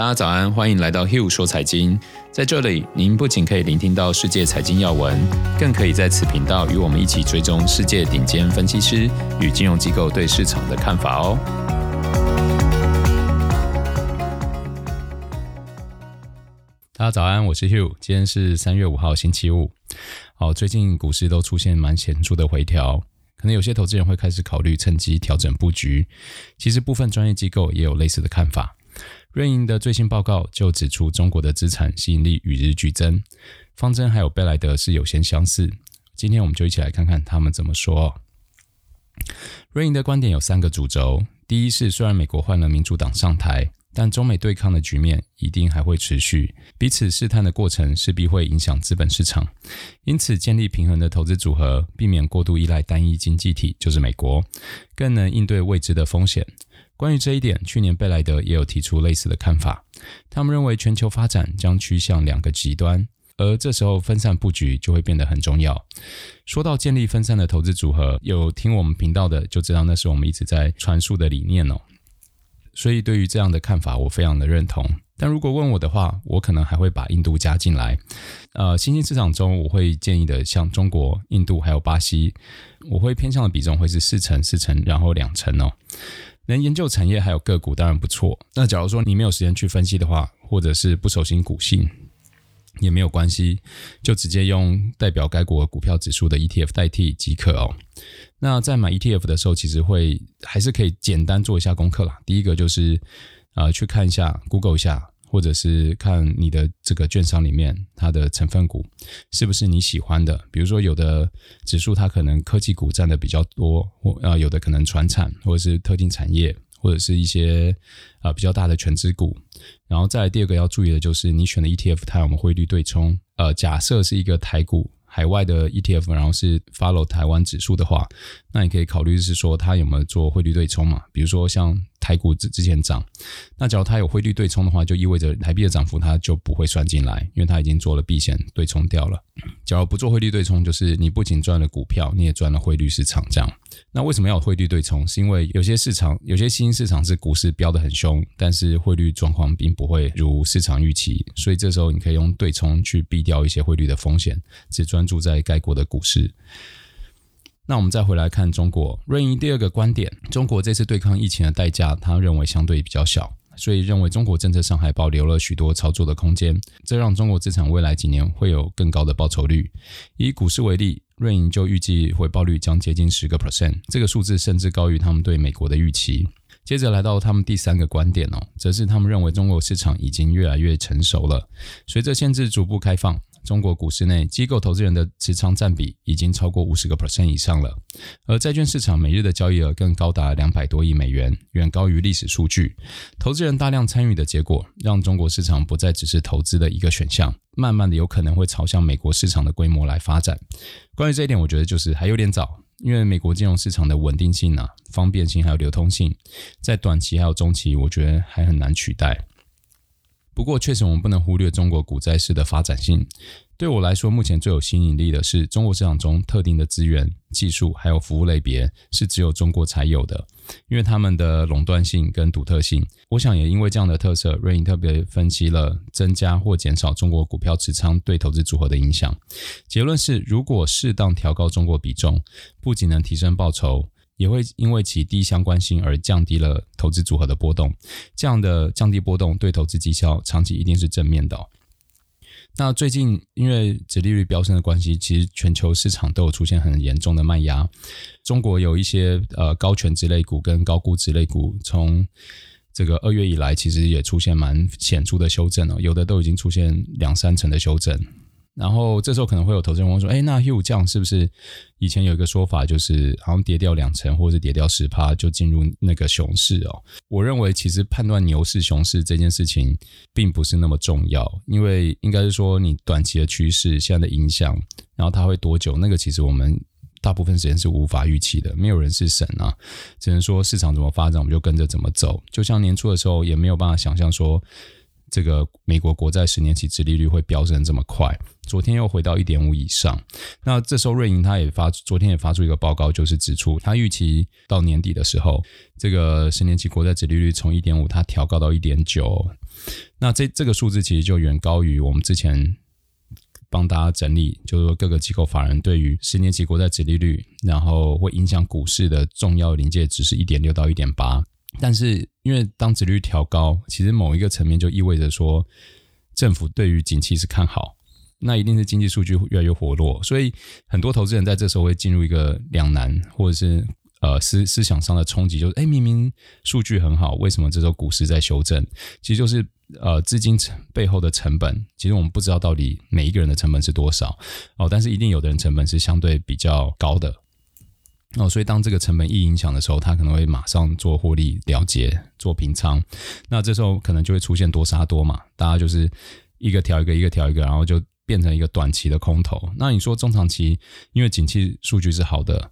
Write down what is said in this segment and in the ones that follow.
大家早安，欢迎来到 Hugh 说财经。在这里，您不仅可以聆听到世界财经要闻，更可以在此频道与我们一起追踪世界顶尖分析师与金融机构对市场的看法哦。大家早安，我是 Hugh，今天是三月五号，星期五。好，最近股市都出现蛮显著的回调。可能有些投资人会开始考虑趁机调整布局，其实部分专业机构也有类似的看法。瑞银的最新报告就指出，中国的资产吸引力与日俱增，方针还有贝莱德是有些相似。今天我们就一起来看看他们怎么说。瑞银的观点有三个主轴：第一是，虽然美国换了民主党上台，但中美对抗的局面一定还会持续，彼此试探的过程势必会影响资本市场。因此，建立平衡的投资组合，避免过度依赖单一经济体，就是美国，更能应对未知的风险。关于这一点，去年贝莱德也有提出类似的看法。他们认为全球发展将趋向两个极端，而这时候分散布局就会变得很重要。说到建立分散的投资组合，有听我们频道的就知道，那是我们一直在传述的理念哦。所以对于这样的看法，我非常的认同。但如果问我的话，我可能还会把印度加进来。呃，新兴市场中，我会建议的像中国、印度还有巴西，我会偏向的比重会是四成、四成，然后两成哦。能研究产业还有个股当然不错。那假如说你没有时间去分析的话，或者是不熟悉股性，也没有关系，就直接用代表该国股票指数的 ETF 代替即可哦。那在买 ETF 的时候，其实会还是可以简单做一下功课啦。第一个就是，呃，去看一下 Google 一下，或者是看你的这个券商里面它的成分股是不是你喜欢的。比如说有的指数它可能科技股占的比较多，或呃有的可能传产或者是特定产业，或者是一些呃比较大的全资股。然后再来第二个要注意的就是你选的 ETF 它有没有汇率对冲。呃，假设是一个台股。海外的 ETF，然后是 follow 台湾指数的话，那你可以考虑是说它有没有做汇率对冲嘛？比如说像台股之之前涨，那假如它有汇率对冲的话，就意味着台币的涨幅它就不会算进来，因为它已经做了避险对冲掉了。假如不做汇率对冲，就是你不仅赚了股票，你也赚了汇率市场这样。那为什么要有汇率对冲？是因为有些市场，有些新兴市场是股市飙得很凶，但是汇率状况并不会如市场预期，所以这时候你可以用对冲去避掉一些汇率的风险，只专注在该国的股市。那我们再回来看中国，瑞银第二个观点，中国这次对抗疫情的代价，他认为相对比较小。所以认为中国政策上还保留了许多操作的空间，这让中国资产未来几年会有更高的报酬率。以股市为例，瑞银就预计回报率将接近十个 percent，这个数字甚至高于他们对美国的预期。接着来到他们第三个观点哦，则是他们认为中国市场已经越来越成熟了，随着限制逐步开放。中国股市内机构投资人的持仓占比已经超过五十个 percent 以上了，而债券市场每日的交易额更高达两百多亿美元，远高于历史数据。投资人大量参与的结果，让中国市场不再只是投资的一个选项，慢慢的有可能会朝向美国市场的规模来发展。关于这一点，我觉得就是还有点早，因为美国金融市场的稳定性啊、方便性还有流通性，在短期还有中期，我觉得还很难取代。不过，确实我们不能忽略中国股债市的发展性。对我来说，目前最有吸引力的是中国市场中特定的资源、技术还有服务类别是只有中国才有的，因为他们的垄断性跟独特性。我想也因为这样的特色，瑞银特别分析了增加或减少中国股票持仓对投资组合的影响。结论是，如果适当调高中国比重，不仅能提升报酬。也会因为其低相关性而降低了投资组合的波动，这样的降低波动对投资绩效长期一定是正面的。那最近因为殖利率飙升的关系，其实全球市场都有出现很严重的卖压。中国有一些呃高权值类股跟高估值类股，从这个二月以来，其实也出现蛮显著的修正了，有的都已经出现两三成的修正。然后这时候可能会有投资人问说：“哎，那 Hugh 这样是不是以前有一个说法，就是好像跌掉两成或者是跌掉十趴就进入那个熊市哦？”我认为其实判断牛市、熊市这件事情并不是那么重要，因为应该是说你短期的趋势、现在的影响，然后它会多久，那个其实我们大部分时间是无法预期的，没有人是神啊，只能说市场怎么发展，我们就跟着怎么走。就像年初的时候，也没有办法想象说。这个美国国债十年期殖利率会飙升这么快，昨天又回到一点五以上。那这时候瑞银他也发，昨天也发出一个报告，就是指出他预期到年底的时候，这个十年期国债殖利率从一点五它调高到一点九。那这这个数字其实就远高于我们之前帮大家整理，就是说各个机构法人对于十年期国债殖利率，然后会影响股市的重要临界值是一点六到一点八。但是因为当殖率调高，其实某一个层面就意味着说，政府对于景气是看好，那一定是经济数据越来越活络，所以很多投资人在这时候会进入一个两难，或者是。呃，思思想上的冲击就是，哎，明明数据很好，为什么这时候股市在修正？其实就是呃，资金成背后的成本，其实我们不知道到底每一个人的成本是多少哦，但是一定有的人成本是相对比较高的哦，所以当这个成本一影响的时候，他可能会马上做获利了结，做平仓，那这时候可能就会出现多杀多嘛，大家就是一个调一个，一个调一个，然后就变成一个短期的空头。那你说中长期，因为景气数据是好的。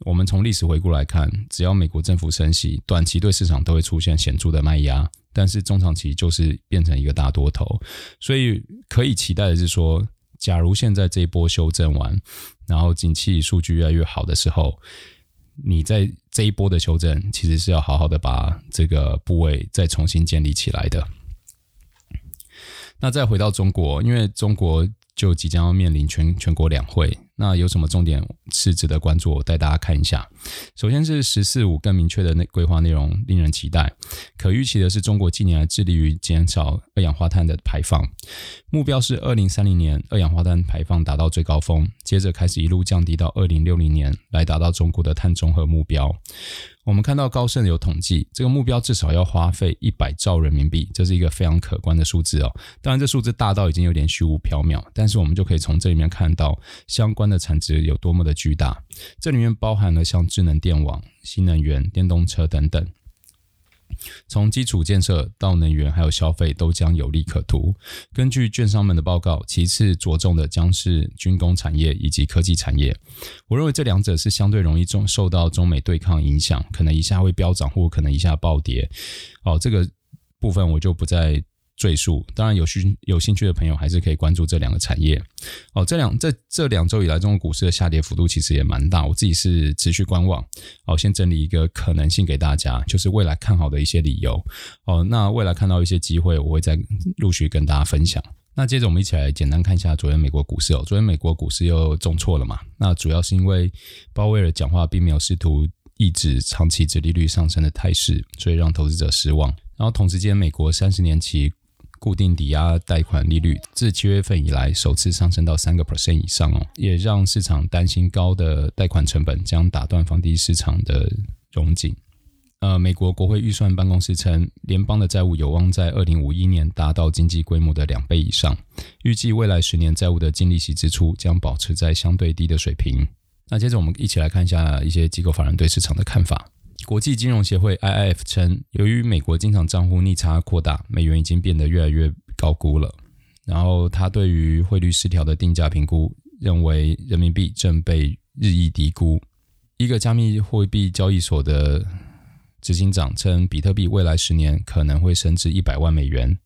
我们从历史回顾来看，只要美国政府升息，短期对市场都会出现显著的卖压，但是中长期就是变成一个大多头。所以可以期待的是说，假如现在这一波修正完，然后景气数据越来越好的时候，你在这一波的修正，其实是要好好的把这个部位再重新建立起来的。那再回到中国，因为中国就即将要面临全全国两会。那有什么重点是值得关注？我带大家看一下。首先是“十四五”更明确的那规划内容，令人期待。可预期的是，中国近年来致力于减少二氧化碳的排放，目标是二零三零年二氧化碳排放达到最高峰，接着开始一路降低到二零六零年，来达到中国的碳中和目标。我们看到高盛有统计，这个目标至少要花费一百兆人民币，这是一个非常可观的数字哦。当然，这数字大到已经有点虚无缥缈，但是我们就可以从这里面看到相关的产值有多么的巨大。这里面包含了像智能电网、新能源、电动车等等。从基础建设到能源，还有消费，都将有利可图。根据券商们的报告，其次着重的将是军工产业以及科技产业。我认为这两者是相对容易中受到中美对抗影响，可能一下会飙涨，或可能一下暴跌。哦，这个部分我就不再。赘述，当然有兴有兴趣的朋友还是可以关注这两个产业。哦，这两这这两周以来，中国股市的下跌幅度其实也蛮大。我自己是持续观望。好，先整理一个可能性给大家，就是未来看好的一些理由。哦，那未来看到一些机会，我会再陆续跟大家分享。那接着我们一起来简单看一下昨天美国股市哦。昨天美国股市又重挫了嘛？那主要是因为鲍威尔讲话并没有试图抑制长期殖利率上升的态势，所以让投资者失望。然后同时间，美国三十年期固定抵押贷款利率自七月份以来首次上升到三个 percent 以上哦，也让市场担心高的贷款成本将打断房地市场的融景。呃，美国国会预算办公室称，联邦的债务有望在二零五一年达到经济规模的两倍以上，预计未来十年债务的净利息支出将保持在相对低的水平。那接着我们一起来看一下一些机构法人对市场的看法。国际金融协会 （IIF） 称，由于美国经常账户逆差扩大，美元已经变得越来越高估了。然后，他对于汇率失调的定价评估，认为人民币正被日益低估。一个加密货币交易所的执行长称，比特币未来十年可能会升至一百万美元。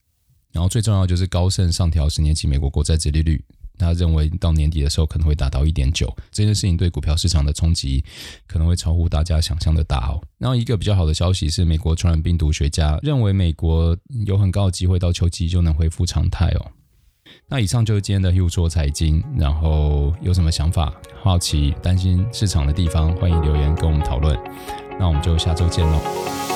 然后，最重要就是高盛上调十年期美国国债殖利率。他认为到年底的时候可能会达到一点九，这件事情对股票市场的冲击可能会超乎大家想象的大哦。然后一个比较好的消息是，美国传染病毒学家认为美国有很高的机会到秋季就能恢复常态哦。那以上就是今天的 Hugh 说财经，然后有什么想法、好奇、担心市场的地方，欢迎留言跟我们讨论。那我们就下周见喽。